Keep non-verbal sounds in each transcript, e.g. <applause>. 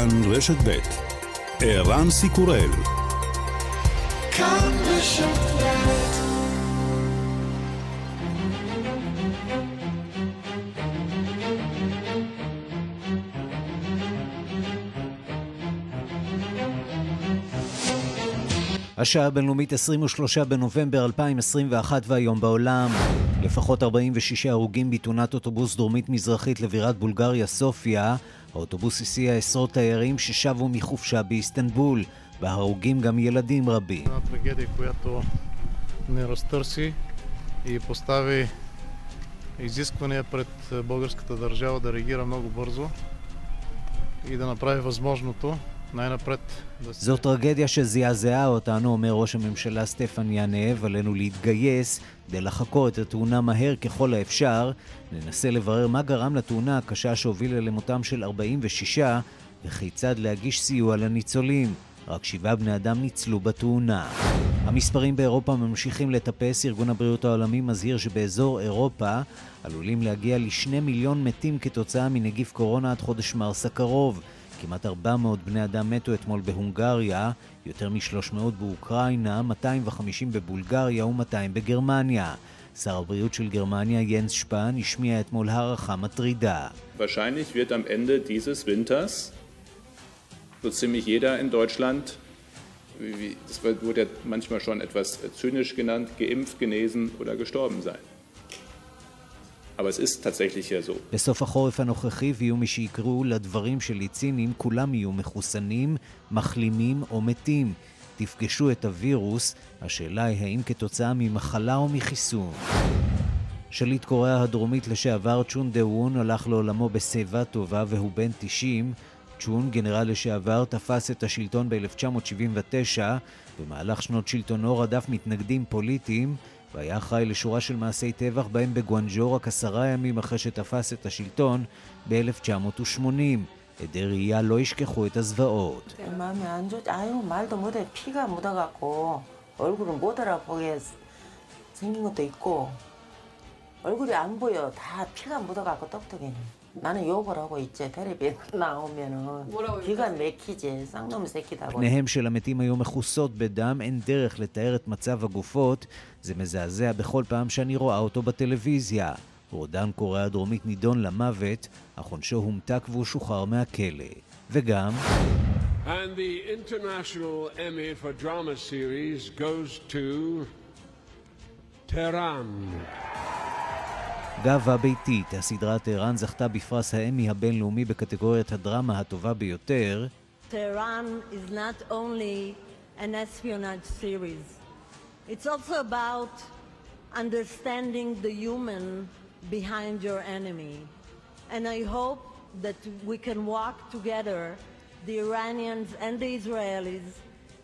כאן רשת ב' ערן סיקורל השעה הבינלאומית 23 בנובמבר 2021 והיום בעולם. לפחות 46 הרוגים בתאונת אוטובוס דרומית-מזרחית לבירת בולגריה, סופיה. האוטובוס הסיע עשרות תיירים ששבו מחופשה באיסטנבול. בהרוגים גם ילדים רבים. изисквания пред българската държава да реагира много бързо и да направи възможното זו טרגדיה שזעזעה אותנו, אומר ראש הממשלה סטפן יאנב, עלינו להתגייס כדי לחקור את התאונה מהר ככל האפשר. ננסה לברר מה גרם לתאונה הקשה שהובילה למותם של 46 וכיצד להגיש סיוע לניצולים. רק שבעה בני אדם ניצלו בתאונה. המספרים באירופה ממשיכים לטפס. ארגון הבריאות העולמי מזהיר שבאזור אירופה עלולים להגיע לשני מיליון מתים כתוצאה מנגיף קורונה עד חודש מרס הקרוב. כמעט 400 בני אדם מתו אתמול בהונגריה, יותר מ-300 באוקראינה, 250 בבולגריה ו-200 בגרמניה. שר הבריאות של גרמניה, ינס שפן, השמיע אתמול הערכה מטרידה. Wahrscheinlich wird am Ende dieses Winters so ziemlich jeder in Deutschland, das wurde ja manchmal schon etwas zynisch genannt, geimpft, genesen oder gestorben sein. אבל זה tatsächlich so. בסוף החורף הנוכחי, ויהיו מי שיקראו לדברים שלי ציניים, כולם יהיו מחוסנים, מחלימים או מתים. תפגשו את הווירוס, השאלה היא האם כתוצאה ממחלה או מחיסון. שליט קוריאה הדרומית לשעבר צ'ון דה וון הלך לעולמו בשיבה טובה והוא בן 90. צ'ון, גנרל לשעבר, תפס את השלטון ב-1979. במהלך שנות שלטונו רדף מתנגדים פוליטיים. והיה אחראי לשורה של מעשי טבח בהם בגואנג'ו רק עשרה ימים אחרי שתפס את השלטון ב-1980. עדי ראייה לא ישכחו את הזוועות. 얼굴이 안 보여. 다 피가 묻어갖고 똑똑해. 나는 욕을 하고 있지. 텔레비 나오면은 기가 막히지. 쌍놈 새끼다고. פניהם של <laughs> המתים היו מכוסות בדם, אין דרך לתאר את מצב הגופות. זה מזעזע בכל פעם שאני רואה אותו בטלוויזיה. רודן קוריאה הדרומית נידון למוות, אך עונשו הומתק והוא שוחרר מהכלא. וגם... And the International Emmy for Drama Series goes to Tehran. גאווה ביתית, הסדרה טהרן זכתה בפרס האמי הבינלאומי בקטגוריית הדרמה הטובה ביותר. טהרן is not only an espionage series. It's also about understanding the human behind your enemy. And I hope that we can walk together, the Iranians and the Israelis,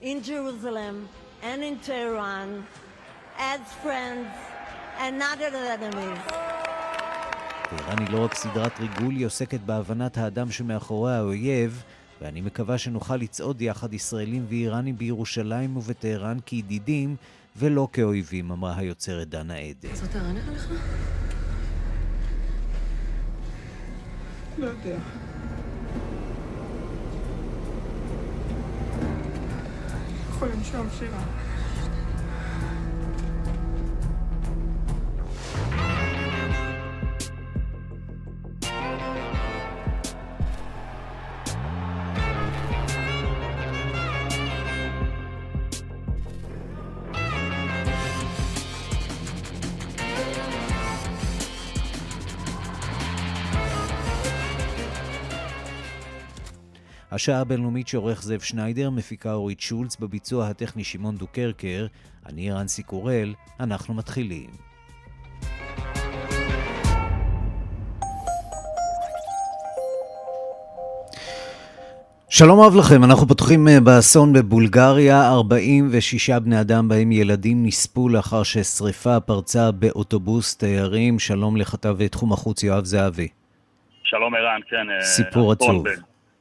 in Jerusalem and in Tehran, as friends and not as enemies. טהרן היא לא רק סדרת ריגול, היא עוסקת בהבנת האדם שמאחורי האויב, ואני מקווה שנוכל לצעוד יחד ישראלים ואיראנים בירושלים ובטהרן כידידים, ולא כאויבים, אמרה היוצרת דנה עדן. זאת טהרן נראה לך? לא יודע. יכול לנשום שירה. השעה הבינלאומית שעורך זאב שניידר, מפיקה אורית שולץ, בביצוע הטכני שמעון דוקרקר, אני רנסי קורל, אנחנו מתחילים. שלום רב לכם, אנחנו פותחים אה, באסון בבולגריה, 46 בני אדם בהם ילדים נספו לאחר ששריפה פרצה באוטובוס תיירים. שלום לכתב תחום החוץ יואב זהבי. שלום ערן, כן. אה, סיפור עצוב. ב...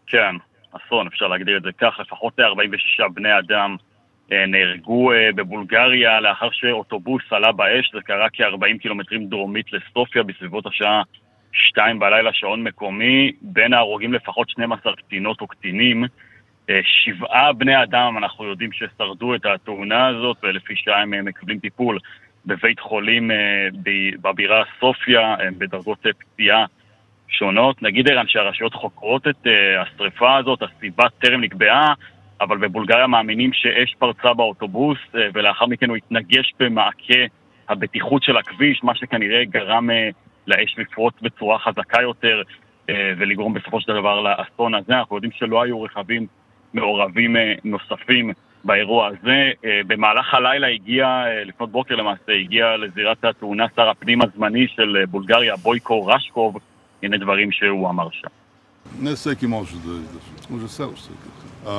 כן, אסון, אפשר להגדיר את זה כך, לפחות 46 בני אדם אה, נהרגו אה, בבולגריה לאחר שאוטובוס עלה באש, זה קרה כ-40 קילומטרים דרומית לסופיה בסביבות השעה שתיים בלילה שעון מקומי, בין ההרוגים לפחות 12 קטינות או קטינים. אה, שבעה בני אדם, אנחנו יודעים ששרדו את התאונה הזאת, ולפי שעה הם מקבלים טיפול בבית חולים בבירה סופיה, בדרגות פציעה שונות. נגיד ערן שהרשויות חוקרות את השריפה הזאת, הסיבה טרם נקבעה, אבל בבולגריה מאמינים שאש פרצה באוטובוס, ולאחר מכן הוא התנגש במעקה הבטיחות של הכביש, מה שכנראה גרם לאש לפרוץ בצורה חזקה יותר אה, ולגרום בסופו של דבר לאסון הזה. אנחנו יודעים שלא היו רכבים מעורבים אה, נוספים באירוע הזה. אה, במהלך הלילה הגיע, לפנות בוקר למעשה, הגיע לזירת התאונה שר הפנים הזמני של בולגריה, בויקו רשקוב. הנה דברים שהוא אמר שם. Не всеки може да издържа. Ужасяващо е. А,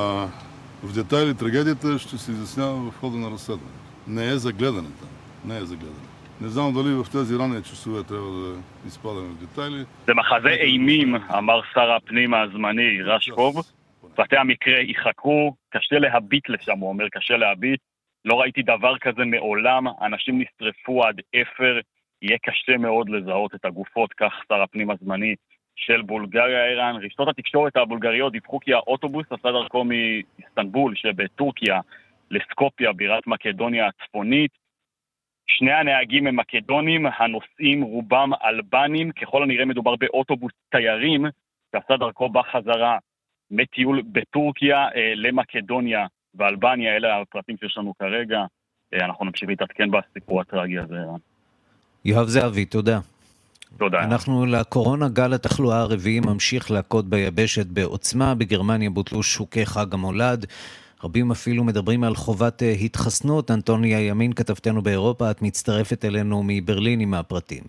в детайли трагедията ще се изяснява в хода на разследването. Не е загледане там. Не е загледане. Не знам дали в тези ранни часове трябва да изпадаме в детайли. זה מחזה אימים, אמר שר הפנים הזמני רשקוב. בתי המקרה ייחקרו, קשה להביט לשם, הוא אומר, קשה להביט. לא ראיתי דבר כזה מעולם, אנשים נשרפו עד אפר, יהיה קשה מאוד לזהות את הגופות, כך שר הפנים הזמני של בולגריה ערן. רשתות התקשורת הבולגריות דיווחו כי האוטובוס עשה דרכו מאיסטנבול שבטורקיה לסקופיה, בירת מקדוניה הצפונית. שני הנהגים הם מקדונים, הנוסעים רובם אלבנים, ככל הנראה מדובר באוטובוס תיירים שעשה דרכו בחזרה מטיול בטורקיה אה, למקדוניה ואלבניה, אלה הפרטים שיש לנו כרגע. אה, אנחנו נמשיך להתעדכן בסיפור הטרגי הזה. יואב זהבי, תודה. תודה. אנחנו לקורונה, גל התחלואה הרביעי ממשיך להכות ביבשת בעוצמה. בגרמניה בוטלו שוקי חג המולד. רבים אפילו מדברים על חובת אה, התחסנות. אנטוניה ימין, כתבתנו באירופה, את מצטרפת אלינו מברלין עם הפרטים.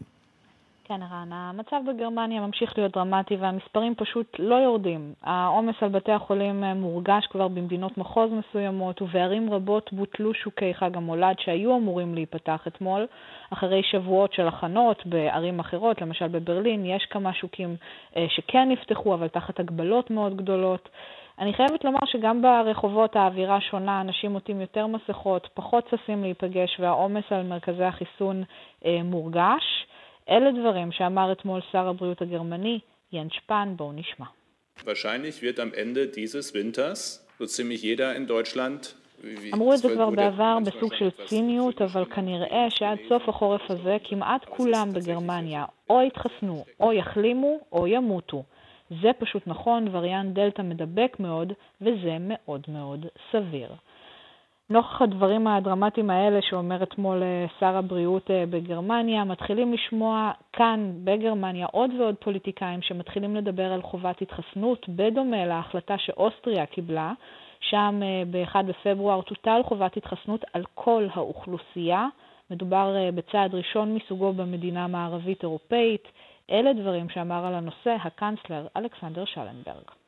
כן, ערן, המצב בגרמניה ממשיך להיות דרמטי והמספרים פשוט לא יורדים. העומס על בתי החולים אה, מורגש כבר במדינות מחוז מסוימות ובערים רבות בוטלו שוקי חג המולד שהיו אמורים להיפתח אתמול. אחרי שבועות של הכנות בערים אחרות, למשל בברלין, יש כמה שוקים אה, שכן נפתחו אבל תחת הגבלות מאוד גדולות. אני חייבת לומר שגם ברחובות האווירה שונה, אנשים עוטים יותר מסכות, פחות ששים להיפגש והעומס על מרכזי החיסון אה, מורגש. אלה דברים שאמר אתמול שר הבריאות הגרמני, יאן שפן, בואו נשמע. Wahrscheinlich wird am Ende dieses Winters so ziemlich jeder in Deutschland אמרו את זה כבר בעבר בסוג של ציניות, אבל כנראה שעד סוף החורף הזה כמעט כולם בגרמניה או יתחסנו, או יחלימו, או ימותו. זה פשוט נכון, וריאנט דלתא מדבק מאוד, וזה מאוד מאוד סביר. נוכח הדברים הדרמטיים האלה שאומר אתמול אה, שר הבריאות אה, בגרמניה, מתחילים לשמוע כאן בגרמניה עוד ועוד פוליטיקאים שמתחילים לדבר על חובת התחסנות, בדומה להחלטה שאוסטריה קיבלה, שם אה, ב-1 בפברואר תוטל חובת התחסנות על כל האוכלוסייה. מדובר בצעד ראשון מסוגו במדינה מערבית אירופאית. אלה דברים שאמר על הנושא הקאנצלר אלכסנדר שלנברג.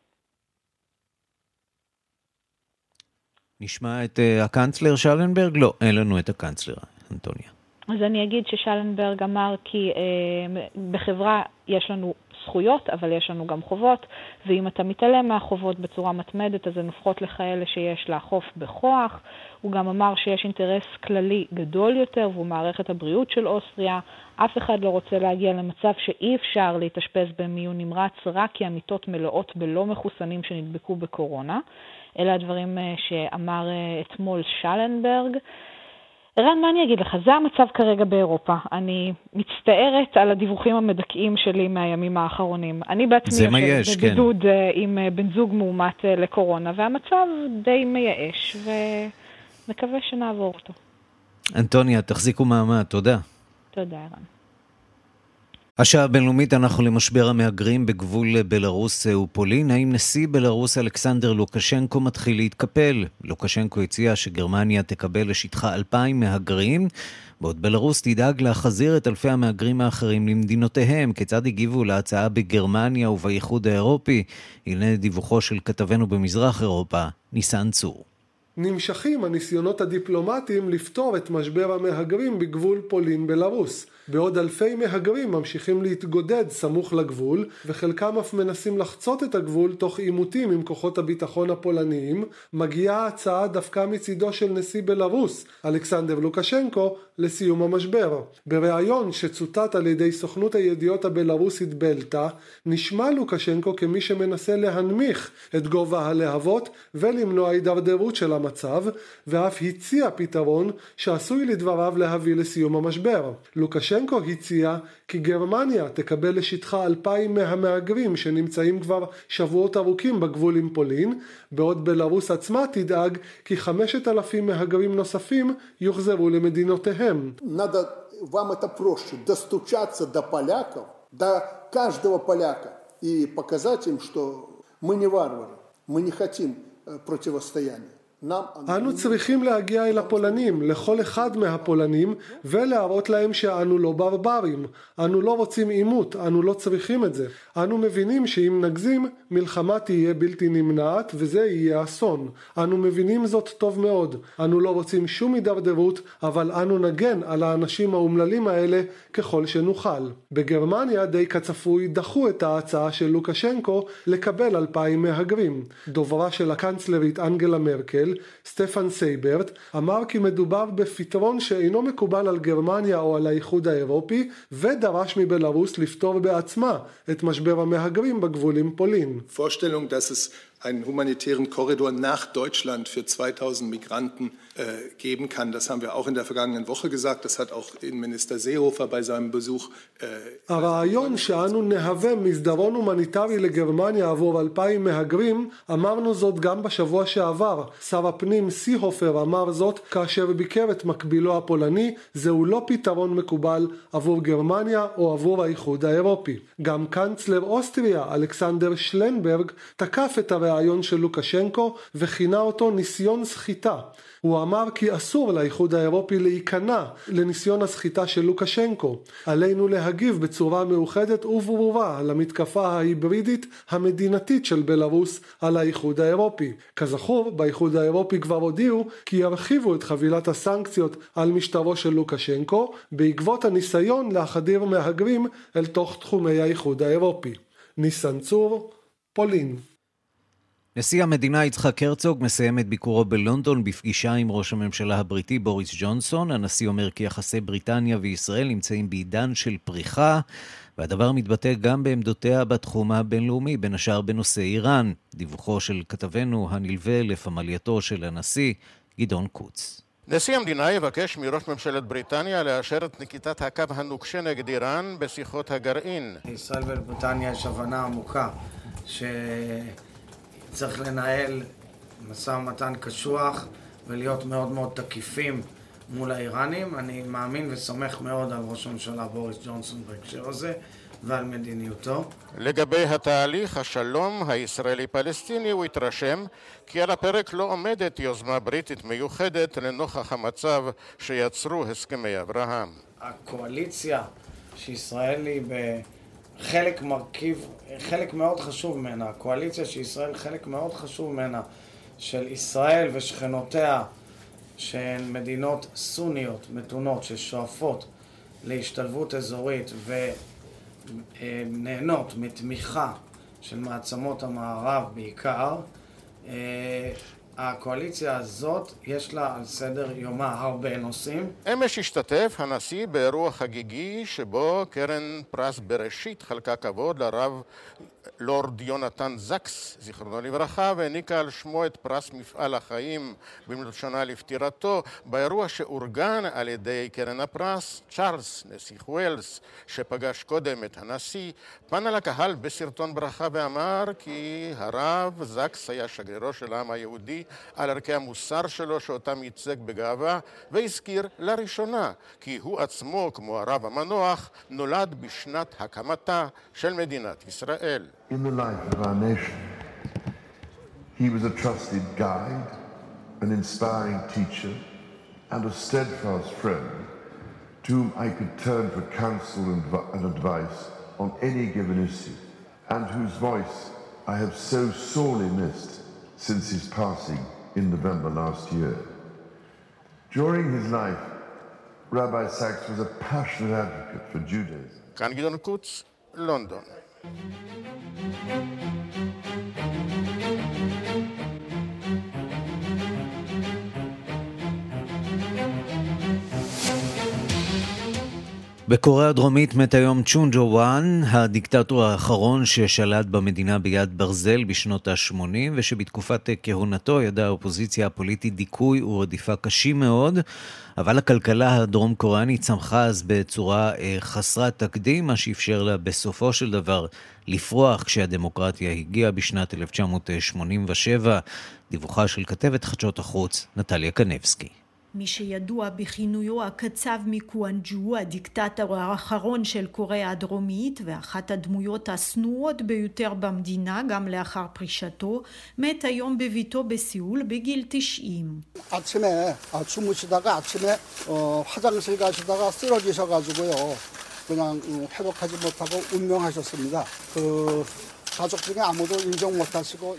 נשמע את uh, הקאנצלר שלנברג? לא, אין לנו את הקאנצלר, אנטוניה. אז אני אגיד ששלנברג אמר כי אה, בחברה יש לנו זכויות, אבל יש לנו גם חובות, ואם אתה מתעלם מהחובות בצורה מתמדת, אז הן הופכות לכאלה שיש לאכוף בכוח. הוא גם אמר שיש אינטרס כללי גדול יותר, והוא מערכת הבריאות של אוסטריה. אף אחד לא רוצה להגיע למצב שאי אפשר להתאשפז במיון נמרץ רק כי המיטות מלאות בלא מחוסנים שנדבקו בקורונה. אלה הדברים אה, שאמר אה, אתמול שלנברג. ערן, מה אני אגיד לך? זה המצב כרגע באירופה. אני מצטערת על הדיווחים המדכאים שלי מהימים האחרונים. אני בעצמי יושבת בבידוד כן. אה, עם בן זוג מאומת לקורונה, והמצב די מייאש, ומקווה שנעבור אותו. אנטוניה, תחזיקו מעמד, תודה. תודה, ערן. השעה הבינלאומית אנחנו למשבר המהגרים בגבול בלרוס ופולין. האם נשיא בלרוס אלכסנדר לוקשנקו מתחיל להתקפל? לוקשנקו הציע שגרמניה תקבל לשטחה אלפיים מהגרים, בעוד בלרוס תדאג להחזיר את אלפי המהגרים האחרים למדינותיהם. כיצד הגיבו להצעה בגרמניה ובאיחוד האירופי? הנה דיווחו של כתבנו במזרח אירופה, ניסן צור. נמשכים הניסיונות הדיפלומטיים לפתור את משבר המהגרים בגבול פולין-בלרוס. בעוד אלפי מהגרים ממשיכים להתגודד סמוך לגבול, וחלקם אף מנסים לחצות את הגבול תוך עימותים עם כוחות הביטחון הפולניים, מגיעה ההצעה דווקא מצידו של נשיא בלרוס, אלכסנדר לוקשנקו, לסיום המשבר. בריאיון שצוטט על ידי סוכנות הידיעות הבלרוסית בלטה, נשמע לוקשנקו כמי שמנסה להנמיך את גובה הלהבות ולמנוע הידרדרות של המצב, ואף הציע פתרון שעשוי לדבריו להביא לסיום המשבר. לוקשנקו הציע כי גרמניה תקבל לשטחה אלפיים מהמהגרים שנמצאים כבר שבועות ארוכים בגבול עם פולין, בעוד בלרוס עצמה תדאג כי חמשת אלפים מהגרים נוספים יוחזרו למדינותיהם. вам это проще, достучаться до поляков, до каждого поляка и показать им, что мы не варвары, мы не хотим противостояния. אנו צריכים להגיע אל הפולנים, לכל אחד מהפולנים, ולהראות להם שאנו לא ברברים. אנו לא רוצים עימות, אנו לא צריכים את זה. אנו מבינים שאם נגזים, מלחמה תהיה בלתי נמנעת, וזה יהיה אסון. אנו מבינים זאת טוב מאוד. אנו לא רוצים שום הידרדרות, אבל אנו נגן על האנשים האומללים האלה ככל שנוכל. בגרמניה די כצפוי דחו את ההצעה של לוקשנקו לקבל אלפיים מהגרים. דוברה של הקנצלרית אנגלה מרקל סטפן סייברט, אמר כי מדובר בפתרון שאינו מקובל על גרמניה או על האיחוד האירופי, ודרש מבלארוס לפתור בעצמה את משבר המהגרים בגבול עם פולין. Vorstellung, dass es einen humanitären Korridor nach Deutschland für 2000 Migranten äh, geben kann. Das haben wir auch in der vergangenen Woche gesagt. Das hat auch Innenminister Seehofer bei seinem Besuch. Äh, הרעיון שאנו נהווה מסדרון הומניטרי לגרמניה עבור אלפיים מהגרים, אמרנו זאת גם בשבוע שעבר. שר הפנים סיהופר אמר זאת כאשר ביקר את מקבילו הפולני, זהו לא פתרון מקובל עבור גרמניה או עבור האיחוד האירופי. גם קנצלר אוסטריה, אלכסנדר שלנברג, תקף את הרי הריאיון של לוקשנקו וכינה אותו ניסיון סחיטה. הוא אמר כי אסור לאיחוד האירופי להיכנע לניסיון הסחיטה של לוקשנקו. עלינו להגיב בצורה מאוחדת וברורה למתקפה ההיברידית המדינתית של בלרוס על האיחוד האירופי. כזכור, באיחוד האירופי כבר הודיעו כי ירחיבו את חבילת הסנקציות על משטרו של לוקשנקו בעקבות הניסיון להחדיר מהגרים אל תוך תחומי האיחוד האירופי. ניסן צור, פולין נשיא המדינה יצחק הרצוג מסיים את ביקורו בלונדון בפגישה עם ראש הממשלה הבריטי בוריס ג'ונסון. הנשיא אומר כי יחסי בריטניה וישראל נמצאים בעידן של פריחה, והדבר מתבטא גם בעמדותיה בתחום הבינלאומי, בין השאר בנושא איראן. דיווחו של כתבנו הנלווה לפמלייתו של הנשיא, גדעון קוץ. נשיא המדינה יבקש מראש ממשלת בריטניה לאשר את נקיטת הקו הנוקשה נגד איראן בשיחות הגרעין. לישראל ולבריטניה יש הבנה עמוקה ש... צריך לנהל משא ומתן קשוח ולהיות מאוד מאוד תקיפים מול האיראנים. אני מאמין וסומך מאוד על ראש הממשלה בוריס ג'ונסון בהקשר הזה ועל מדיניותו. לגבי התהליך השלום הישראלי-פלסטיני הוא התרשם כי על הפרק לא עומדת יוזמה בריטית מיוחדת לנוכח המצב שיצרו הסכמי אברהם. הקואליציה שישראל היא ב... חלק מרכיב, חלק מאוד חשוב ממנה, הקואליציה שישראל חלק מאוד חשוב ממנה, של ישראל ושכנותיה, שהן מדינות סוניות מתונות ששואפות להשתלבות אזורית ונהנות מתמיכה של מעצמות המערב בעיקר, הקואליציה הזאת יש לה על סדר יומה הרבה נושאים. אמש השתתף הנשיא באירוע חגיגי שבו קרן פרס בראשית חלקה כבוד לרב לורד יונתן זקס, זיכרונו לברכה, והעניקה על שמו את פרס מפעל החיים במלאת שנה לפטירתו, באירוע שאורגן על ידי קרן הפרס, צ'ארלס, נסיך ווילס, שפגש קודם את הנשיא, פנה לקהל בסרטון ברכה ואמר כי הרב זקס היה שגרירו של העם היהודי על ערכי המוסר שלו שאותם ייצג בגאווה, והזכיר לראשונה כי הוא עצמו, כמו הרב המנוח, נולד בשנת הקמתה של מדינת ישראל. in the life of our nation. He was a trusted guide, an inspiring teacher, and a steadfast friend to whom I could turn for counsel and, advice on any given issue, and whose voice I have so sorely missed since his passing in November last year. During his life, Rabbi Sachs was a passionate advocate for Judaism. Can get London. Thank you. בקוריאה הדרומית מת היום צ'ונג'ו וואן, הדיקטטור האחרון ששלט במדינה ביד ברזל בשנות ה-80 ושבתקופת כהונתו ידעה האופוזיציה הפוליטית דיכוי ורדיפה קשים מאוד, אבל הכלכלה הדרום קוריאנית צמחה אז בצורה אה, חסרת תקדים, מה שאפשר לה בסופו של דבר לפרוח כשהדמוקרטיה הגיעה בשנת 1987. דיווחה של כתבת חדשות החוץ, נטליה קנבסקי. מי שידוע בכינויו הקצב מקואנג'ו, הדיקטטור האחרון של קוריאה הדרומית ואחת הדמויות השנואות ביותר במדינה גם לאחר פרישתו, מת היום בביתו בסיאול בגיל 90. 아침에 주무시다가 아침에 어, 화장실 가시다가 쓰러지셔가지고요. 그냥 회복하지 못하고 운명하셨습니다. 그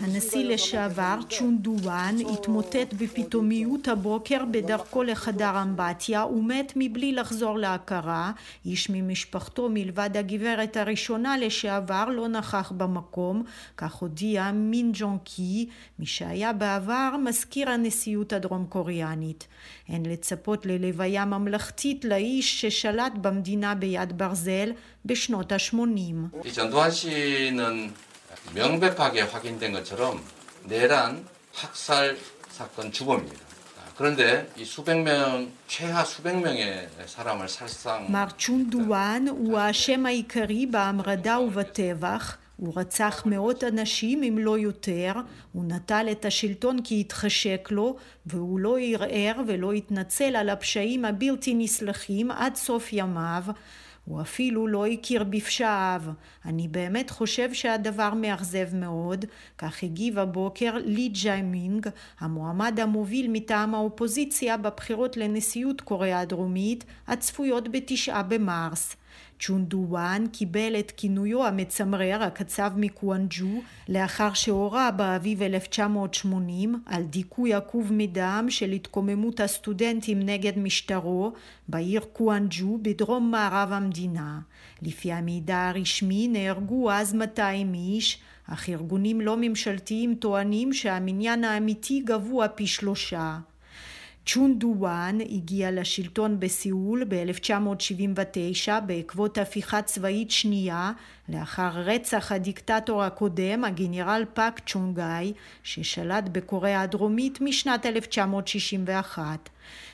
הנשיא לשעבר צ'ון דואן התמוטט בפתאומיות הבוקר בדרכו לחדר אמבטיה ומת מבלי לחזור להכרה. איש ממשפחתו מלבד הגברת הראשונה לשעבר לא נכח במקום, כך הודיע מין ג'ון קי, מי שהיה בעבר מזכיר הנשיאות הדרום קוריאנית. אין לצפות ללוויה ממלכתית לאיש ששלט במדינה ביד ברזל בשנות ה-80. 명백하게 확인된 것처럼 내란 학살 사건 주범입니다. 그런데 이 수백 명, 최하 수백 명의 사람을 살상... מר צ'ונדואן הוא האשם העיקרי בהמרדה ובטבח. הוא רצח מאות אנשים אם לא יותר, הוא נטל את השלטון כי התחשק לו, והוא לא ערער ולא התנצל על הפשעים הבלתי נסלחים עד סוף ימיו. הוא אפילו לא הכיר בפשעיו. אני באמת חושב שהדבר מאכזב מאוד, כך הגיב הבוקר לי ג'יימינג, המועמד המוביל מטעם האופוזיציה בבחירות לנשיאות קוריאה הדרומית, הצפויות בתשעה במרס. צ'ונדואן קיבל את כינויו המצמרר הקצב מקואנג'ו לאחר שהורה באביב 1980 על דיכוי עקוב מדם של התקוממות הסטודנטים נגד משטרו בעיר קואנג'ו בדרום מערב המדינה. לפי המידע הרשמי נהרגו אז 200 איש אך ארגונים לא ממשלתיים טוענים שהמניין האמיתי גבוה פי שלושה. צ'ונדואן הגיע לשלטון בסיאול ב-1979 בעקבות הפיכה צבאית שנייה לאחר רצח הדיקטטור הקודם, הגנרל פאק צ'ונגאי, ששלט בקוריאה הדרומית משנת 1961.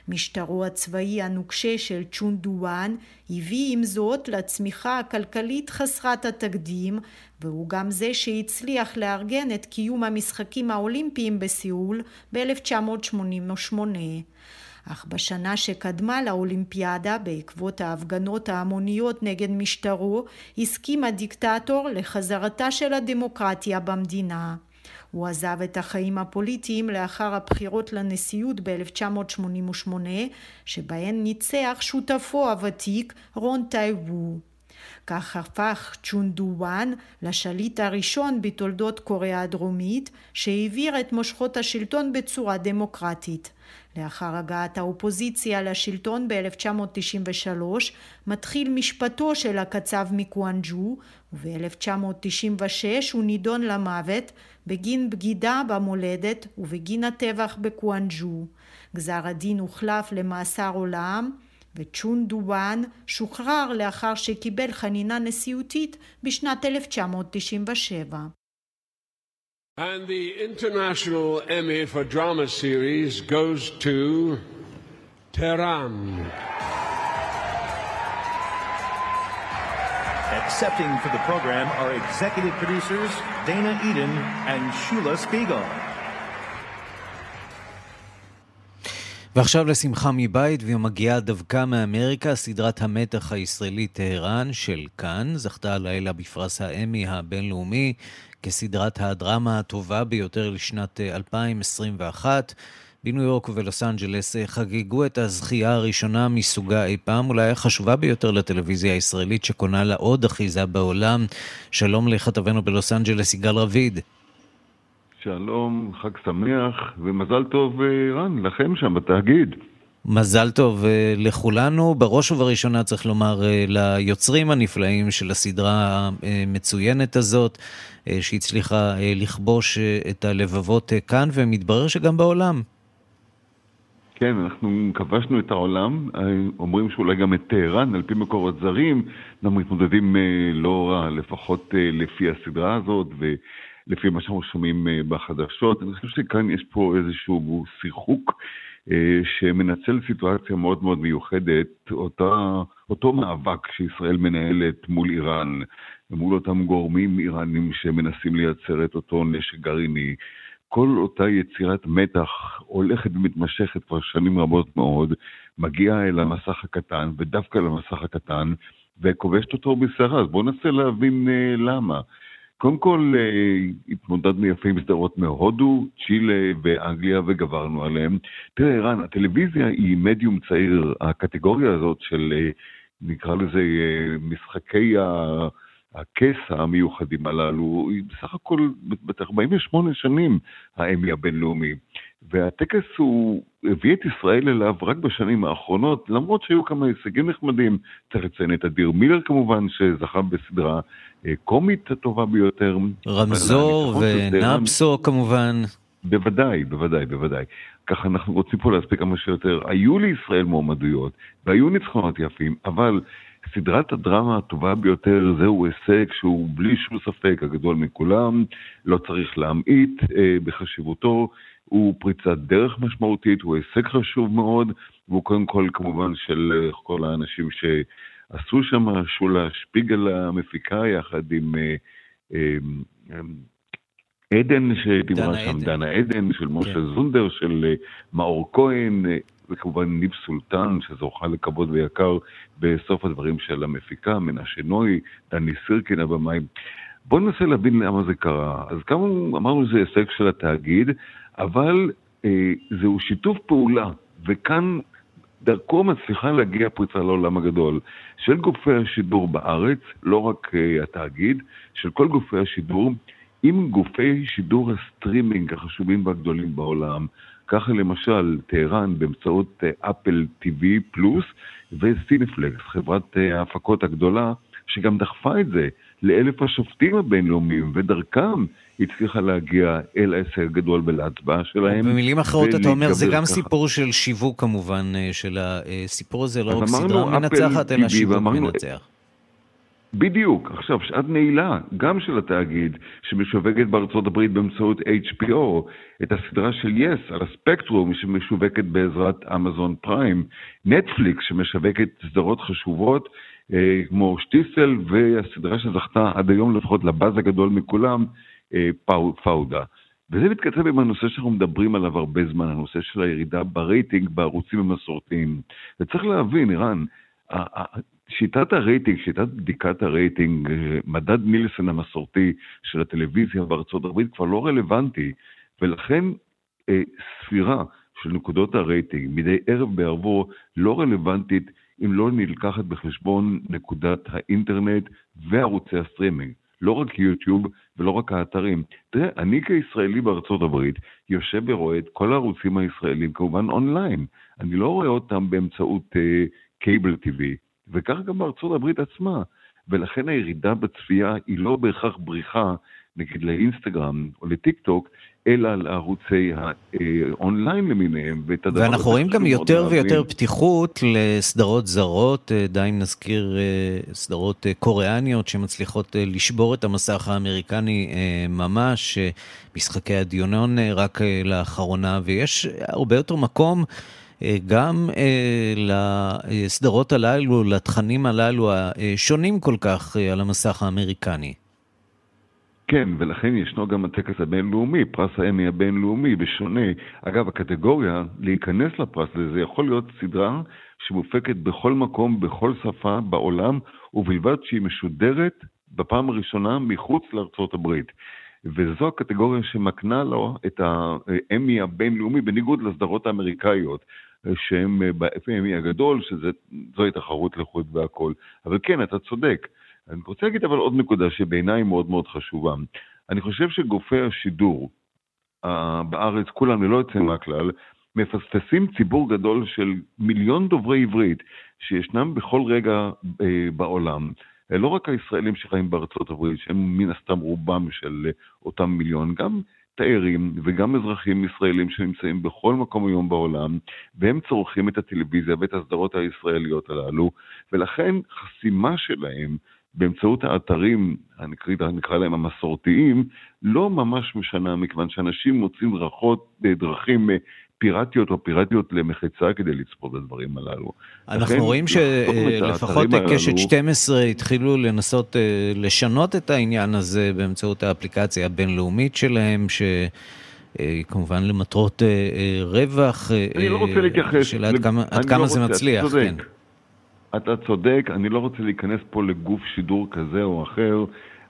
משטרו הצבאי הנוקשה של צ'ונדואן הביא עם זאת לצמיחה הכלכלית חסרת התקדים והוא גם זה שהצליח לארגן את קיום המשחקים האולימפיים בסיאול ב-1988. אך בשנה שקדמה לאולימפיאדה, בעקבות ההפגנות ההמוניות נגד משטרו, הסכים הדיקטטור לחזרתה של הדמוקרטיה במדינה. הוא עזב את החיים הפוליטיים לאחר הבחירות לנשיאות ב-1988, שבהן ניצח שותפו הוותיק רון טייוו. כך הפך צ'ונדואן לשליט הראשון בתולדות קוריאה הדרומית שהעביר את מושכות השלטון בצורה דמוקרטית. לאחר הגעת האופוזיציה לשלטון ב-1993 מתחיל משפטו של הקצב מקואנג'ו וב-1996 הוא נידון למוות בגין בגידה במולדת ובגין הטבח בקואנג'ו. גזר הדין הוחלף למאסר עולם וצ'ון דואן שוחרר לאחר שקיבל חנינה נשיאותית בשנת 1997. And the International Emmy for Drama Series goes to Tehran. Accepting for the program are executive producers Dana Eden and Shula Spiegel. ועכשיו לשמחה מבית, והיא מגיעה דווקא מאמריקה, סדרת המתח הישראלית טהרן של כאן, זכתה הלילה בפרס האמי הבינלאומי כסדרת הדרמה הטובה ביותר לשנת 2021. בניו יורק ובלוס אנג'לס חגגו את הזכייה הראשונה מסוגה אי פעם, אולי החשובה ביותר לטלוויזיה הישראלית שקונה לה עוד אחיזה בעולם. שלום לכתבנו בלוס אנג'לס, יגאל רביד. שלום, חג שמח, ומזל טוב, רן, לכם שם בתאגיד. מזל טוב לכולנו, בראש ובראשונה צריך לומר ליוצרים הנפלאים של הסדרה המצוינת הזאת, שהצליחה לכבוש את הלבבות כאן, ומתברר שגם בעולם. כן, אנחנו כבשנו את העולם, אומרים שאולי גם את טהרן, על פי מקורות זרים, אנחנו מתמודדים לא רע, לפחות לפי הסדרה הזאת ולפי מה שאנחנו שומעים בחדשות. אני חושב שכאן יש פה איזשהו שיחוק שמנצל סיטואציה מאוד מאוד מיוחדת, אותה, אותו מאבק שישראל מנהלת מול איראן, מול אותם גורמים איראנים שמנסים לייצר את אותו נשק גרעיני. כל אותה יצירת מתח הולכת ומתמשכת כבר שנים רבות מאוד, מגיעה אל המסך הקטן, ודווקא למסך הקטן, וכובשת אותו בסערה. אז בואו ננסה להבין uh, למה. קודם כל, uh, התמודדנו יפה עם סדרות מהודו, צ'ילה ואנגליה וגברנו עליהם. תראה, ערן, הטלוויזיה היא מדיום צעיר. הקטגוריה הזאת של, uh, נקרא לזה, uh, משחקי ה... הכס המיוחדים הללו, היא בסך הכל בת 48 שנים האמי הבינלאומי. והטקס הוא הביא את ישראל אליו רק בשנים האחרונות, למרות שהיו כמה הישגים נחמדים. צריך לציין את אדיר מילר כמובן, שזכה בסדרה אה, קומית הטובה ביותר. רמזור ונאפסו כמובן. בוודאי, בוודאי, בוודאי. ככה אנחנו רוצים פה להספיק כמה שיותר. היו לישראל מועמדויות, והיו ניצחונות יפים, אבל סדרת הדרמה הטובה ביותר זהו הישג שהוא בלי שום ספק הגדול מכולם, לא צריך להמעיט אה, בחשיבותו, הוא פריצת דרך משמעותית, הוא הישג חשוב מאוד, והוא קודם כל כמובן של אה, כל האנשים שעשו שם, שולה שפיגל המפיקה יחד עם אה, אה, עדן שדיברה שם, עדן. דנה עדן, של משה כן. זונדר, של אה, מאור כהן, אה, וכמובן ניב סולטן, שזוכה לכבוד ויקר בסוף הדברים של המפיקה, מנשה נוי, דני סירקין הבמאי. בואו ננסה להבין למה זה קרה. אז כמה אמרנו שזה הישג של התאגיד, אבל אה, זהו שיתוף פעולה, וכאן דרכו מצליחה להגיע פריצה לעולם הגדול של גופי השידור בארץ, לא רק אה, התאגיד, של כל גופי השידור, עם גופי שידור הסטרימינג החשובים והגדולים בעולם. ככה למשל, טהרן באמצעות אה, אפל TV פלוס וסינפלקס, חברת אה, ההפקות הגדולה, שגם דחפה את זה לאלף השופטים הבינלאומיים, ודרכם הצליחה להגיע אל ההישג הגדול ולהצבעה שלהם. במילים אחרות אתה אומר, זה גם ככה. סיפור של שיווק כמובן, אה, של הסיפור הזה, לא רק סדרה מנצחת, אלא שיווק מנצח. בדיוק. עכשיו, שעת נעילה, גם של התאגיד, שמשווקת בארצות הברית באמצעות HBO, את הסדרה של yes, על הספקטרום, שמשווקת בעזרת אמזון פריים, נטפליקס, שמשווקת סדרות חשובות, אה, כמו שטיסל, והסדרה שזכתה עד היום לפחות לבאז הגדול מכולם, אה, פאו, פאודה. וזה מתכתב עם הנושא שאנחנו מדברים עליו הרבה זמן, הנושא של הירידה ברייטינג בערוצים המסורתיים. וצריך להבין, ערן, שיטת הרייטינג, שיטת בדיקת הרייטינג, מדד נילסן המסורתי של הטלוויזיה בארצות הברית כבר לא רלוונטי, ולכן אה, ספירה של נקודות הרייטינג מדי ערב בערבו לא רלוונטית אם לא נלקחת בחשבון נקודת האינטרנט וערוצי הסטרימינג. לא רק יוטיוב ולא רק האתרים. תראה, אני כישראלי בארצות הברית יושב ורואה את כל הערוצים הישראלים כמובן אונליין. אני לא רואה אותם באמצעות אה, cable TV. וכך גם בארצות הברית עצמה. ולכן הירידה בצפייה היא לא בהכרח בריחה, נגיד לאינסטגרם או לטיק טוק, אלא לערוצי האונליין למיניהם. ואנחנו רואים גם יותר ויותר פתיחות לסדרות זרות, אה, די אם נזכיר אה, סדרות אה, קוריאניות שמצליחות לשבור את המסך האמריקני ממש, משחקי הדיונון רק לאחרונה, ויש הרבה יותר מקום. אה, גם אה, לסדרות הללו, לתכנים הללו השונים כל כך אה, על המסך האמריקני. כן, ולכן ישנו גם הטקס הבינלאומי, פרס האמי הבינלאומי, בשונה. אגב, הקטגוריה להיכנס לפרס הזה יכול להיות סדרה שמופקת בכל מקום, בכל שפה בעולם, ובלבד שהיא משודרת בפעם הראשונה מחוץ לארצות הברית. וזו הקטגוריה שמקנה לו את האמי הבינלאומי, בניגוד לסדרות האמריקאיות. שהם אה, ב-FME הגדול, שזוהי תחרות לחוד והכל. אבל כן, אתה צודק. אני רוצה להגיד אבל עוד נקודה שבעיניי מאוד מאוד חשובה. אני חושב שגופי השידור בארץ, כולם ללא יוצא מהכלל, מפספסים ציבור גדול של מיליון דוברי עברית שישנם בכל רגע אה, בעולם. לא רק הישראלים שחיים בארצות הברית, שהם מן הסתם רובם של אותם מיליון, גם תיירים וגם אזרחים ישראלים שנמצאים בכל מקום היום בעולם, והם צורכים את הטלוויזיה ואת הסדרות הישראליות הללו, ולכן חסימה שלהם באמצעות האתרים, נקרא, נקרא להם המסורתיים, לא ממש משנה, מכיוון שאנשים מוצאים דרכות, דרכים פיראטיות או פיראטיות למחצה כדי לצפות בדברים הללו. אנחנו רואים שלפחות קשת 12 התחילו לנסות אה, לשנות את העניין הזה באמצעות האפליקציה הבינלאומית שלהם, ש... אה, כמובן למטרות אה, רווח. אני לא רוצה להתייחס. שאלה עד כמה, עד כמה לא זה מצליח, אתה כן. אתה צודק, אני לא רוצה להיכנס פה לגוף שידור כזה או אחר.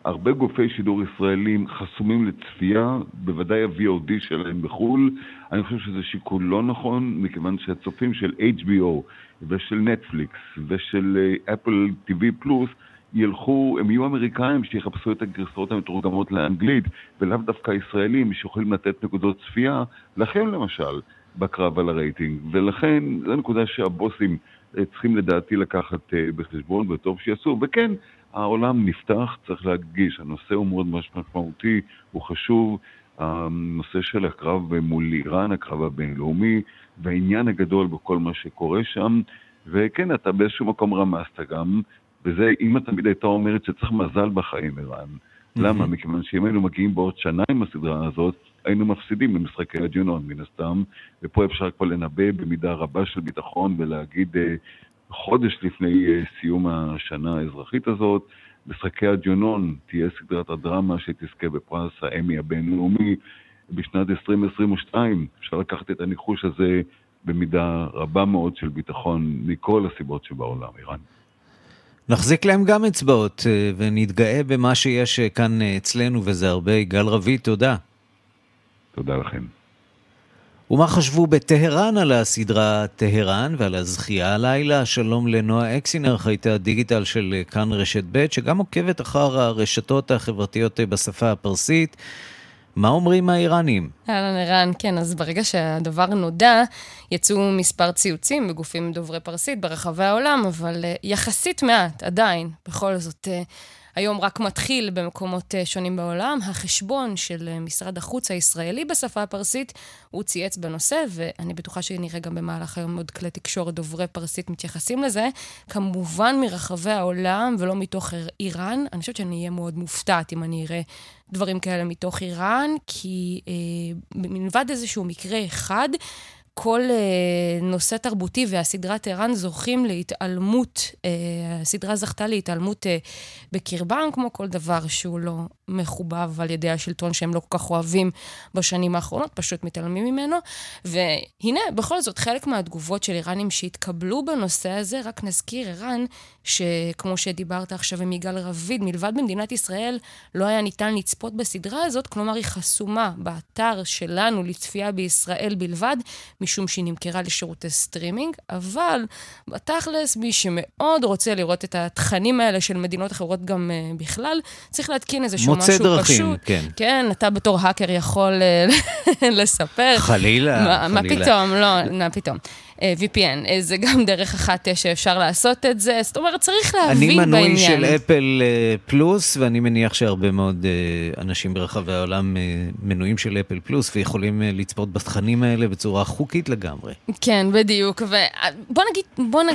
הרבה גופי שידור ישראלים חסומים לצפייה, בוודאי ה-VOD שלהם בחו"ל. אני חושב שזה שיקול לא נכון, מכיוון שהצופים של HBO ושל נטפליקס ושל אפל TV פלוס ילכו, הם יהיו אמריקאים שיחפשו את הגרסאות המתורגמות לאנגלית, ולאו דווקא ישראלים שיכולים לתת נקודות צפייה, לכם למשל, בקרב על הרייטינג. ולכן, זו נקודה שהבוסים אה, צריכים לדעתי לקחת אה, בחשבון, וטוב שיעשו. וכן, העולם נפתח, צריך להדגיש, הנושא הוא מאוד משמעותי, הוא חשוב. הנושא של הקרב מול איראן, הקרב הבינלאומי, והעניין הגדול בכל מה שקורה שם. וכן, אתה באיזשהו מקום רמזת גם, וזה, אמא תמיד הייתה אומרת שצריך מזל בחיים, ערן. למה? מכיוון שאם היינו מגיעים בעוד שנה עם הסדרה הזאת, היינו מפסידים במשחקי הג'ונון מן הסתם, ופה אפשר כבר לנבא במידה רבה של ביטחון ולהגיד אה, חודש לפני אה, סיום השנה האזרחית הזאת, משחקי הג'ונון תהיה סדרת הדרמה שתזכה בפרס האמי הבינלאומי בשנת 2022. אפשר לקחת את הניחוש הזה במידה רבה מאוד של ביטחון מכל הסיבות שבעולם, איראן. נחזיק להם גם אצבעות אה, ונתגאה במה שיש אה, כאן אצלנו, וזה הרבה. יגאל רביד, תודה. תודה לכם. ומה חשבו בטהרן על הסדרה טהרן ועל הזכייה הלילה? שלום לנועה אקסינר, חייטי הדיגיטל של כאן רשת ב', שגם עוקבת אחר הרשתות החברתיות בשפה הפרסית. מה אומרים האיראנים? אהלן ערן, כן, אז ברגע שהדבר נודע, יצאו מספר ציוצים בגופים דוברי פרסית ברחבי העולם, אבל uh, יחסית מעט, עדיין, בכל זאת. היום רק מתחיל במקומות אה, שונים בעולם. החשבון של אה, משרד החוץ הישראלי בשפה הפרסית, הוא צייץ בנושא, ואני בטוחה שנראה גם במהלך היום עוד כלי תקשורת דוברי פרסית מתייחסים לזה. כמובן מרחבי העולם ולא מתוך איראן. אני חושבת שאני אהיה מאוד מופתעת אם אני אראה דברים כאלה מתוך איראן, כי אה, מלבד איזשהו מקרה אחד, כל uh, נושא תרבותי והסדרת ערן זוכים להתעלמות, uh, הסדרה זכתה להתעלמות uh, בקרבם, כמו כל דבר שהוא לא מחובב על ידי השלטון שהם לא כל כך אוהבים בשנים האחרונות, פשוט מתעלמים ממנו. והנה, בכל זאת, חלק מהתגובות של איראנים שהתקבלו בנושא הזה, רק נזכיר, ערן, שכמו שדיברת עכשיו עם יגאל רביד, מלבד במדינת ישראל, לא היה ניתן לצפות בסדרה הזאת, כלומר היא חסומה באתר שלנו לצפייה בישראל בלבד, משום שהיא נמכרה לשירותי סטרימינג, אבל בתכלס, מי שמאוד רוצה לראות את התכנים האלה של מדינות אחרות גם אה, בכלל, צריך להתקין איזשהו משהו דרכים, פשוט. מוצא כן. כן, אתה בתור האקר יכול אה, <laughs> לספר. חלילה, מה, חלילה. מה פתאום, לא, מה פתאום. אה, VPN, אה, זה גם דרך אחת אה, שאפשר לעשות את זה, זאת אומרת, צריך להבין בעניין. אני מנוי של אפל פלוס, ואני מניח שהרבה מאוד אנשים ברחבי העולם מנויים של אפל פלוס, ויכולים לצפות בתכנים האלה בצורה חוקית לגמרי. כן, בדיוק. ובוא נגיד,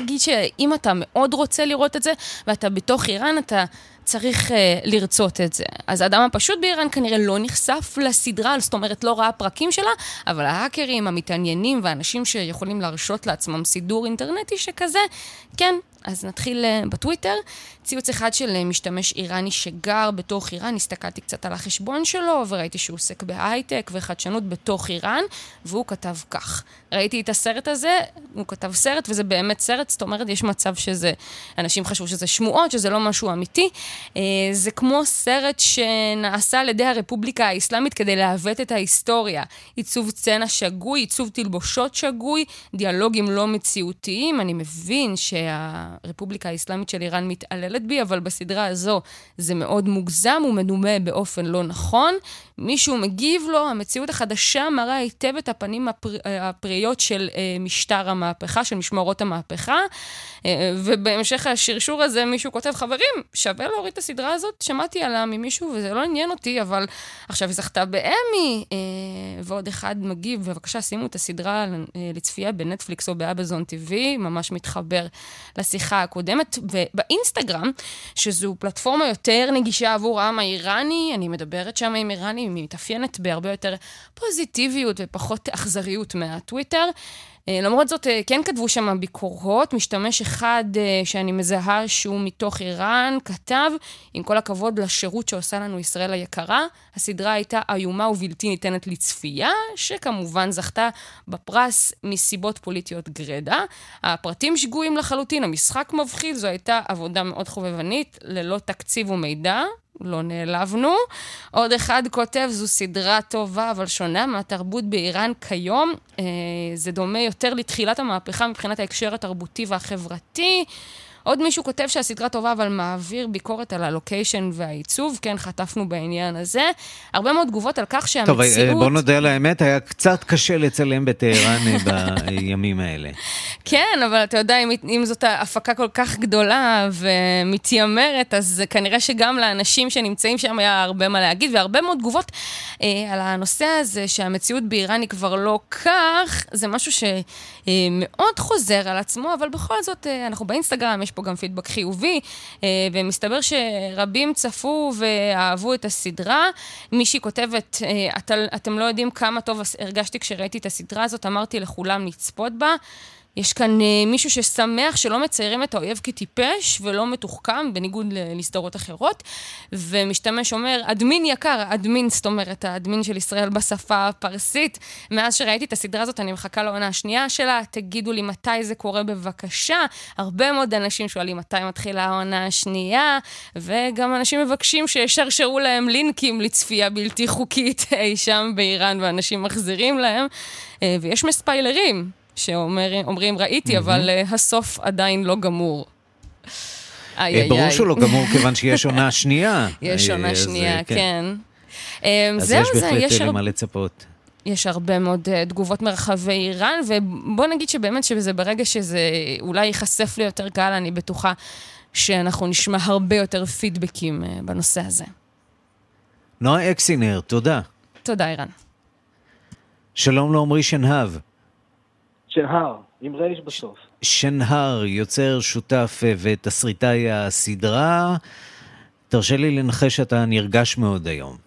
נגיד שאם אתה מאוד רוצה לראות את זה, ואתה בתוך איראן, אתה... צריך uh, לרצות את זה. אז האדם הפשוט באיראן כנראה לא נחשף לסדרה, זאת אומרת לא ראה פרקים שלה, אבל ההאקרים, המתעניינים והאנשים שיכולים להרשות לעצמם סידור אינטרנטי שכזה, כן, אז נתחיל uh, בטוויטר. ציוץ אחד של uh, משתמש איראני שגר בתוך איראן, הסתכלתי קצת על החשבון שלו וראיתי שהוא עוסק בהייטק וחדשנות בתוך איראן, והוא כתב כך: ראיתי את הסרט הזה, הוא כתב סרט וזה באמת סרט, זאת אומרת יש מצב שזה, אנשים חשבו שזה שמועות, שזה לא משהו אמיתי. אה, זה כמו סרט שנעשה על ידי הרפובליקה האסלאמית כדי לעוות את ההיסטוריה. עיצוב סצנה שגוי, עיצוב תלבושות שגוי, דיאלוגים לא מציאותיים. אני מבין שהרפובליקה האסלאמית של איראן מתעללת בי, אבל בסדרה הזו זה מאוד מוגזם ומדומה באופן לא נכון. מישהו מגיב לו, המציאות החדשה מראה היטב את הפנים הפר... הפראיות של אה, משטר המהפכה, של משמרות המהפכה. אה, ובהמשך השרשור הזה מישהו כותב, חברים, שווה להוריד את הסדרה הזאת, שמעתי עליה ממישהו וזה לא עניין אותי, אבל עכשיו היא זכתה באמי. אה, ועוד אחד מגיב, בבקשה שימו את הסדרה אה, לצפייה בנטפליקס או באבזון TV, ממש מתחבר לשיחה הקודמת. ובאינסטגרם, שזו פלטפורמה יותר נגישה עבור העם האיראני, אני מדברת שם עם איראנים, היא מתאפיינת בהרבה יותר פוזיטיביות ופחות אכזריות מהטוויטר. אה, למרות זאת, אה, כן כתבו שם ביקורות. משתמש אחד אה, שאני מזהה שהוא מתוך איראן, כתב, עם כל הכבוד לשירות שעושה לנו ישראל היקרה, הסדרה הייתה איומה ובלתי ניתנת לצפייה, שכמובן זכתה בפרס מסיבות פוליטיות גרידא. הפרטים שגויים לחלוטין, המשחק מבחיל, זו הייתה עבודה מאוד חובבנית, ללא תקציב ומידע. לא נעלבנו. עוד אחד כותב, זו סדרה טובה, אבל שונה מהתרבות באיראן כיום. אה, זה דומה יותר לתחילת המהפכה מבחינת ההקשר התרבותי והחברתי. עוד מישהו כותב שהסדרה טובה, אבל מעביר ביקורת על הלוקיישן והעיצוב. כן, חטפנו בעניין הזה. הרבה מאוד תגובות על כך שהמציאות... טוב, בוא נודה על האמת, היה קצת קשה לצלם בטהרן אה, בימים האלה. כן, אבל אתה יודע, אם, אם זאת הפקה כל כך גדולה ומתיימרת, אז כנראה שגם לאנשים שנמצאים שם היה הרבה מה להגיד, והרבה מאוד תגובות אה, על הנושא הזה, שהמציאות באיראן היא כבר לא כך. זה משהו שמאוד חוזר על עצמו, אבל בכל זאת, אה, אנחנו באינסטגרם, יש פה גם פידבק חיובי, אה, ומסתבר שרבים צפו ואהבו את הסדרה. מישהי כותבת, אה, את, אתם לא יודעים כמה טוב הרגשתי כשראיתי את הסדרה הזאת, אמרתי לכולם לצפות בה. יש כאן uh, מישהו ששמח שלא מציירים את האויב כטיפש ולא מתוחכם, בניגוד לסדרות אחרות, ומשתמש אומר, אדמין יקר, אדמין, זאת אומרת, האדמין של ישראל בשפה הפרסית. מאז שראיתי את הסדרה הזאת, אני מחכה לעונה השנייה שלה, תגידו לי מתי זה קורה בבקשה. הרבה מאוד אנשים שואלים מתי מתחילה העונה השנייה, וגם אנשים מבקשים שישרשרו להם לינקים לצפייה בלתי חוקית אי שם באיראן, ואנשים מחזירים להם, uh, ויש מספיילרים. שאומרים, ראיתי, אבל אה, הסוף עדיין לא גמור. איי, ברור שהוא לא גמור, כיוון שיש עונה <laughs> שנייה. יש עונה אה, שנייה, כן. כן. אז יש בהחלט למה לצפות. יש הרבה מאוד uh, תגובות מרחבי איראן, ובוא נגיד שבאמת שזה ברגע שזה אולי ייחשף ליותר קהל, אני בטוחה שאנחנו נשמע הרבה יותר פידבקים uh, בנושא הזה. נועה אקסינר, תודה. תודה, איראן. שלום לעמרי שנהב. שנהר, עם רייש בסוף. שנהר, יוצר, שותף אה, ותסריטאי הסדרה. תרשה לי לנחש שאתה נרגש מאוד היום.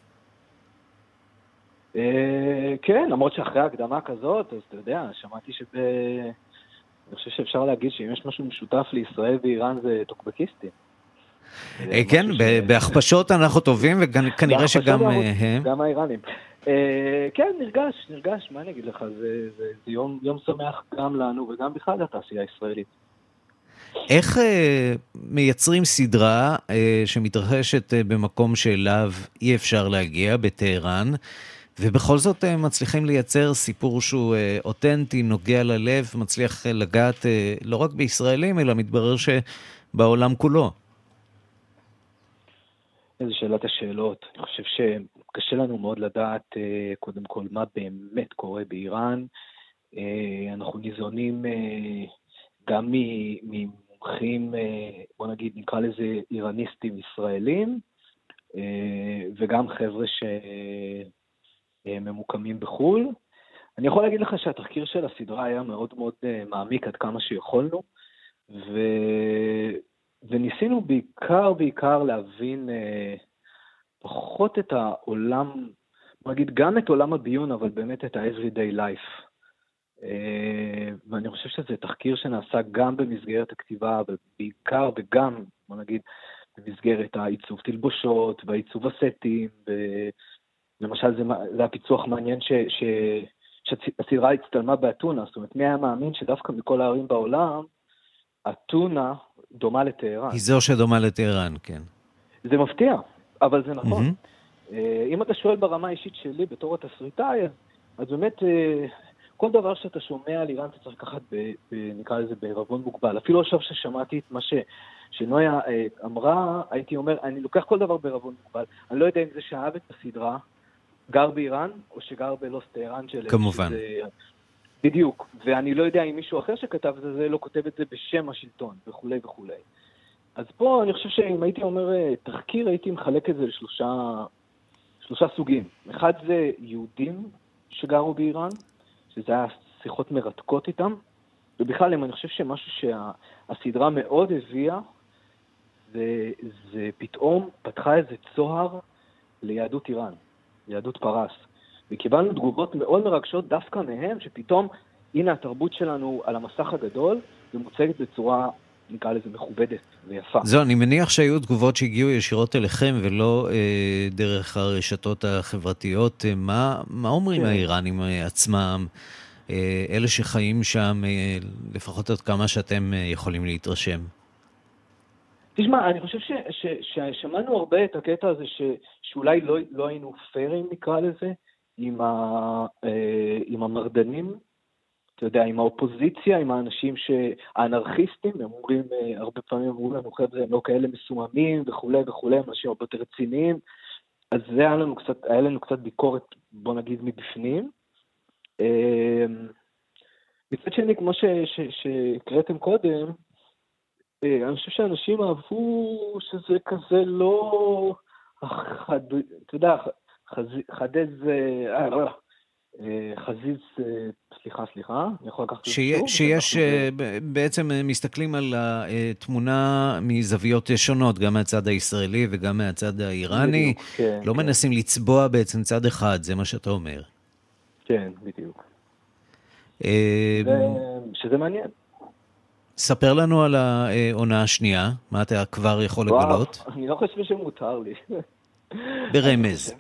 אה, כן, למרות שאחרי הקדמה כזאת, אז אתה יודע, שמעתי שב... אני חושב שאפשר להגיד שאם יש משהו משותף לישראל ואיראן זה טוקבקיסטים. אה, כן, בהכפשות אנחנו טובים, וכנראה שגם הם. גם האיראנים. אה, כן, נרגש, נרגש, מה אני אגיד לך, זה, זה, זה יום, יום שמח גם לנו וגם בכלל לתעשייה הישראלית. איך אה, מייצרים סדרה אה, שמתרחשת אה, במקום שאליו אי אפשר להגיע, בטהרן, ובכל זאת אה, מצליחים לייצר סיפור שהוא אה, אותנטי, נוגע ללב, מצליח אה, לגעת אה, לא רק בישראלים, אלא מתברר שבעולם כולו. איזה שאלת השאלות. אני חושב שקשה לנו מאוד לדעת, אה, קודם כל, מה באמת קורה באיראן. אה, אנחנו ניזונים אה, גם ממומחים, בוא נגיד, נקרא לזה איראניסטים ישראלים, וגם חבר'ה שממוקמים בחו"ל. אני יכול להגיד לך שהתחקיר של הסדרה היה מאוד מאוד מעמיק עד כמה שיכולנו, ו... וניסינו בעיקר, בעיקר להבין פחות את העולם, בוא נגיד גם את עולם הביון, אבל באמת את ה-everyday life. אה, ואני חושב שזה תחקיר שנעשה גם במסגרת הכתיבה, אבל בעיקר וגם, בוא נגיד, במסגרת העיצוב תלבושות והעיצוב הסטים, ולמשל זה, זה היה פיצוח מעניין ש, ש, שהסדרה הצטלמה באתונה, זאת אומרת, מי היה מאמין שדווקא מכל הערים בעולם, אתונה דומה לטהרן. היא זו שדומה לטהרן, כן. זה מפתיע, אבל זה נכון. Mm-hmm. אם אתה שואל ברמה האישית שלי בתור התסריטאי, אז באמת כל דבר שאתה שומע על איראן אתה צריך לקחת, נקרא לזה, בערבון מוגבל. אפילו עכשיו ששמעתי את מה ש... שנויה אה, אמרה, הייתי אומר, אני לוקח כל דבר בערבון מוגבל. אני לא יודע אם זה שאהב את הסדרה, גר באיראן, או שגר בלוס טהרן של... כמובן. שזה... בדיוק. ואני לא יודע אם מישהו אחר שכתב את זה, לא כותב את זה בשם השלטון, וכולי וכולי. אז פה אני חושב שאם הייתי אומר אה, תחקיר, הייתי מחלק את זה לשלושה שלושה סוגים. אחד זה יהודים שגרו באיראן, שזה היה שיחות מרתקות איתם, ובכלל, אני חושב שמשהו שהסדרה מאוד הביאה, זה, זה פתאום פתחה איזה צוהר ליהדות איראן, ליהדות פרס. וקיבלנו תגובות מאוד מרגשות דווקא מהם, שפתאום, הנה התרבות שלנו על המסך הגדול, ומוצגת בצורה, נקרא לזה, מכובדת ויפה. זהו, אני מניח שהיו תגובות שהגיעו ישירות אליכם ולא אה, דרך הרשתות החברתיות. אה, מה, מה אומרים כן. האיראנים אה, עצמם? אה, אלה שחיים שם, אה, לפחות עד כמה שאתם אה, יכולים להתרשם? תשמע, אני חושב ש, ש, ששמענו הרבה את הקטע הזה ש, שאולי לא, לא היינו פיירים, נקרא לזה, עם, ה, עם המרדנים, אתה יודע, עם האופוזיציה, עם האנשים ש... האנרכיסטים, הם אומרים, הרבה פעמים אמרו לנו, חבר'ה, הם לא כאלה מסוממים וכולי וכולי, אנשים הרבה יותר רציניים. אז זה היה לנו קצת, היה לנו קצת ביקורת, בוא נגיד, מבפנים. אמ, מצד שני, כמו שהקראתם קודם, אה, אני חושב שאנשים אהבו שזה כזה לא... אתה יודע, חדז... אה, לא, אה, חזיז, סליחה, סליחה, אני יכול לקחת את זה שוב? שיש, בעצם מסתכלים על התמונה מזוויות שונות, גם מהצד הישראלי וגם מהצד האיראני. כן, לא כן. מנסים לצבוע בעצם צד אחד, זה מה שאתה אומר. כן, בדיוק. אה, שזה מעניין. ספר לנו על העונה השנייה, מה אתה כבר יכול לגלות? אני לא חושב שמותר לי. <laughs> ברמז.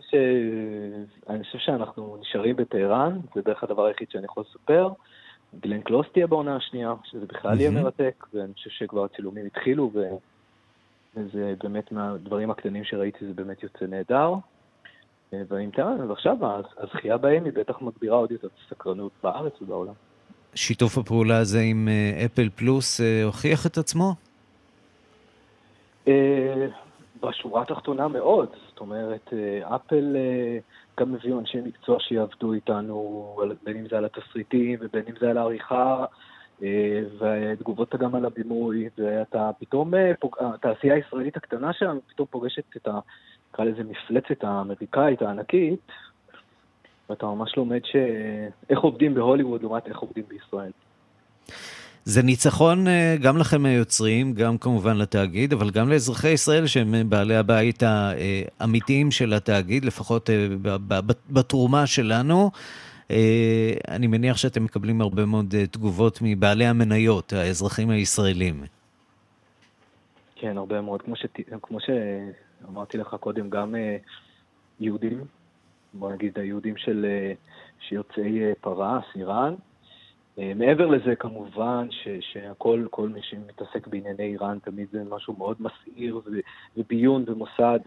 אני חושב שאנחנו נשארים בטהרן, זה בערך הדבר היחיד שאני יכול לספר. גלן קלוס תהיה בעונה השנייה, שזה בכלל יהיה מרתק, ואני חושב שכבר הצילומים התחילו, וזה באמת מהדברים הקטנים שראיתי, זה באמת יוצא נהדר. ואם תראה, ועכשיו הזכייה בהם היא בטח מגבירה עוד יותר את הסקרנות בארץ ובעולם. שיתוף הפעולה הזה עם אה, אפל פלוס אה, הוכיח את עצמו? אה, בשורה התחתונה מאוד. זאת אומרת, אפל גם הביאו אנשי מקצוע שיעבדו איתנו, בין אם זה על התסריטים ובין אם זה על העריכה, ותגובות גם על הבימוי, ואתה פתאום, התעשייה הישראלית הקטנה שלנו פתאום פוגשת את ה... נקרא לזה מפלצת האמריקאית הענקית, ואתה ממש לומד ש... איך עובדים בהוליווד לעומת איך עובדים בישראל. זה ניצחון אה, גם לכם היוצרים, גם כמובן לתאגיד, אבל גם לאזרחי ישראל שהם אה, בעלי הבית האמיתיים של התאגיד, לפחות אה, בתרומה שלנו. אני מניח שאתם מקבלים הרבה מאוד תגובות מבעלי המניות, האזרחים הישראלים. כן, הרבה מאוד. כמו, ש... כמו אמרתי לך קודם, גם אה, יהודים, בוא נגיד היהודים של, אה, שיוצאי אה, פרס, איראן. מעבר לזה, כמובן, ש, שהכל, כל מי שמתעסק בענייני איראן, תמיד זה משהו מאוד מסעיר, וביון ומוסד.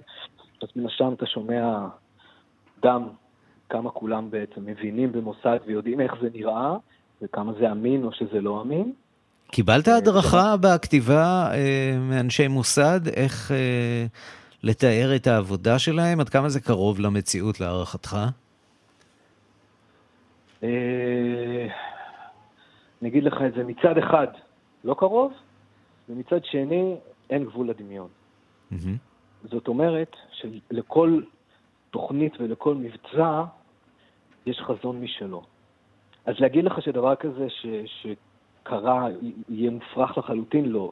אז מן השם אתה שומע גם כמה כולם בעצם מבינים במוסד ויודעים איך זה נראה, וכמה זה אמין או שזה לא אמין. קיבלת הדרכה בכתיבה מאנשי מוסד, איך לתאר את העבודה שלהם? עד כמה זה קרוב למציאות להערכתך? אה, אני אגיד לך את זה, מצד אחד לא קרוב, ומצד שני אין גבול לדמיון. זאת אומרת שלכל תוכנית ולכל מבצע יש חזון משלו. אז להגיד לך שדבר כזה ש, שקרה יהיה מופרך לחלוטין, לא.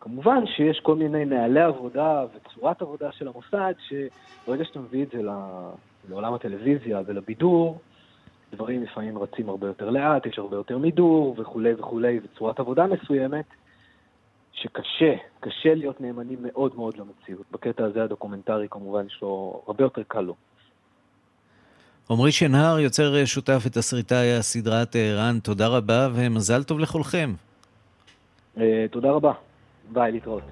כמובן שיש כל מיני נהלי עבודה וצורת עבודה של המוסד, שברגע שאתה מביא את זה לעולם הטלוויזיה ולבידור, דברים לפעמים רצים הרבה יותר לאט, יש הרבה יותר מידור וכולי וכולי, וצורת עבודה מסוימת, שקשה, קשה להיות נאמנים מאוד מאוד למציאות. בקטע הזה הדוקומנטרי כמובן יש לו, הרבה יותר קל לו. עמרי שנהר, יוצר שותף את תסריטאי הסדרה טהרן, תודה רבה ומזל טוב לכולכם. Uh, תודה רבה. ביי, להתראות.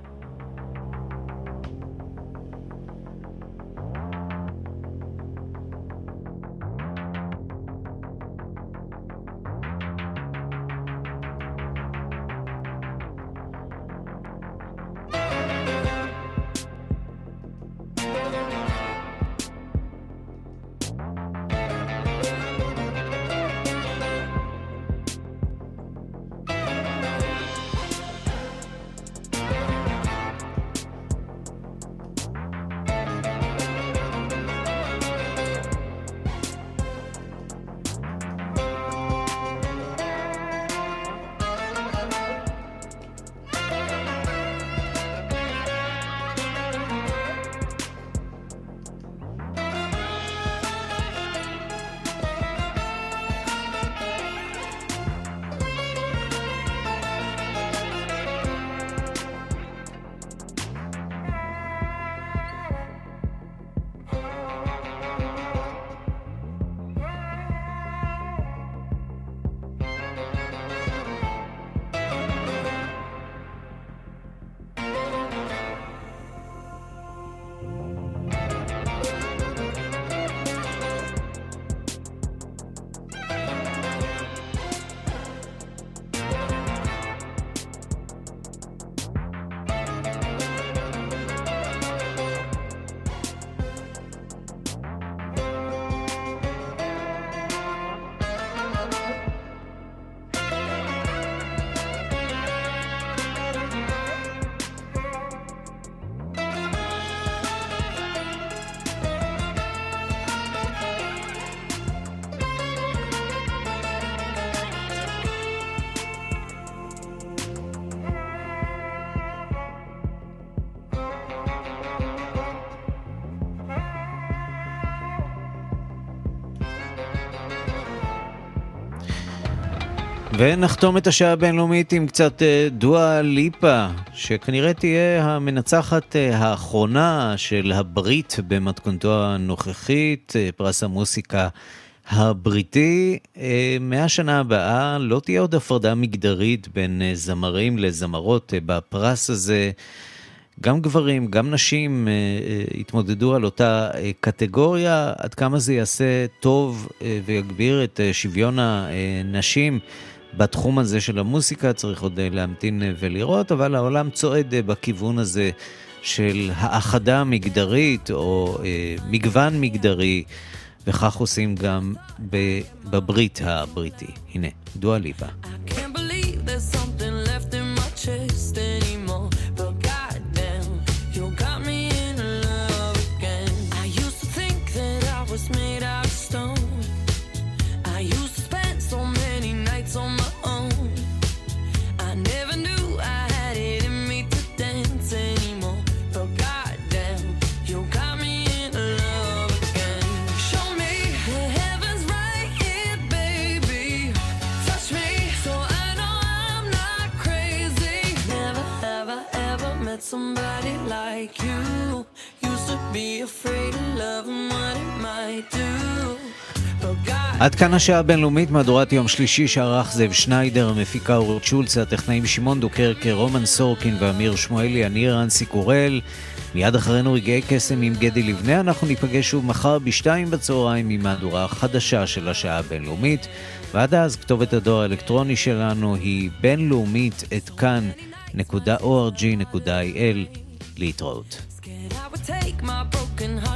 ונחתום את השעה הבינלאומית עם קצת אה, דואה ליפה, שכנראה תהיה המנצחת אה, האחרונה של הברית במתכונתו הנוכחית, אה, פרס המוסיקה הבריטי. מהשנה הבאה לא תהיה עוד הפרדה מגדרית בין זמרים לזמרות בפרס הזה. גם גברים, גם נשים יתמודדו על אותה קטגוריה, עד כמה זה יעשה טוב ויגביר את שוויון הנשים. בתחום הזה של המוסיקה, צריך עוד אה, להמתין אה, ולראות, אבל העולם צועד אה, בכיוון הזה של האחדה מגדרית או מגוון מגדרי, וכך עושים גם בברית הבריטי. הנה, דואה ליפה. Do. עד כאן השעה הבינלאומית, מהדורת יום שלישי שערך זאב שניידר, המפיקה אורות שולץ, הטכנאים שמעון דוקרקר, רומן סורקין ואמיר שמואלי, אני רנסי קורל. מיד אחרינו רגעי קסם עם גדי לבנה, אנחנו ניפגש שוב מחר בשתיים בצהריים עם מהדורה חדשה של השעה הבינלאומית. ועד אז כתובת הדואר האלקטרוני שלנו היא בינלאומית את כאן. www.org.il להתראות.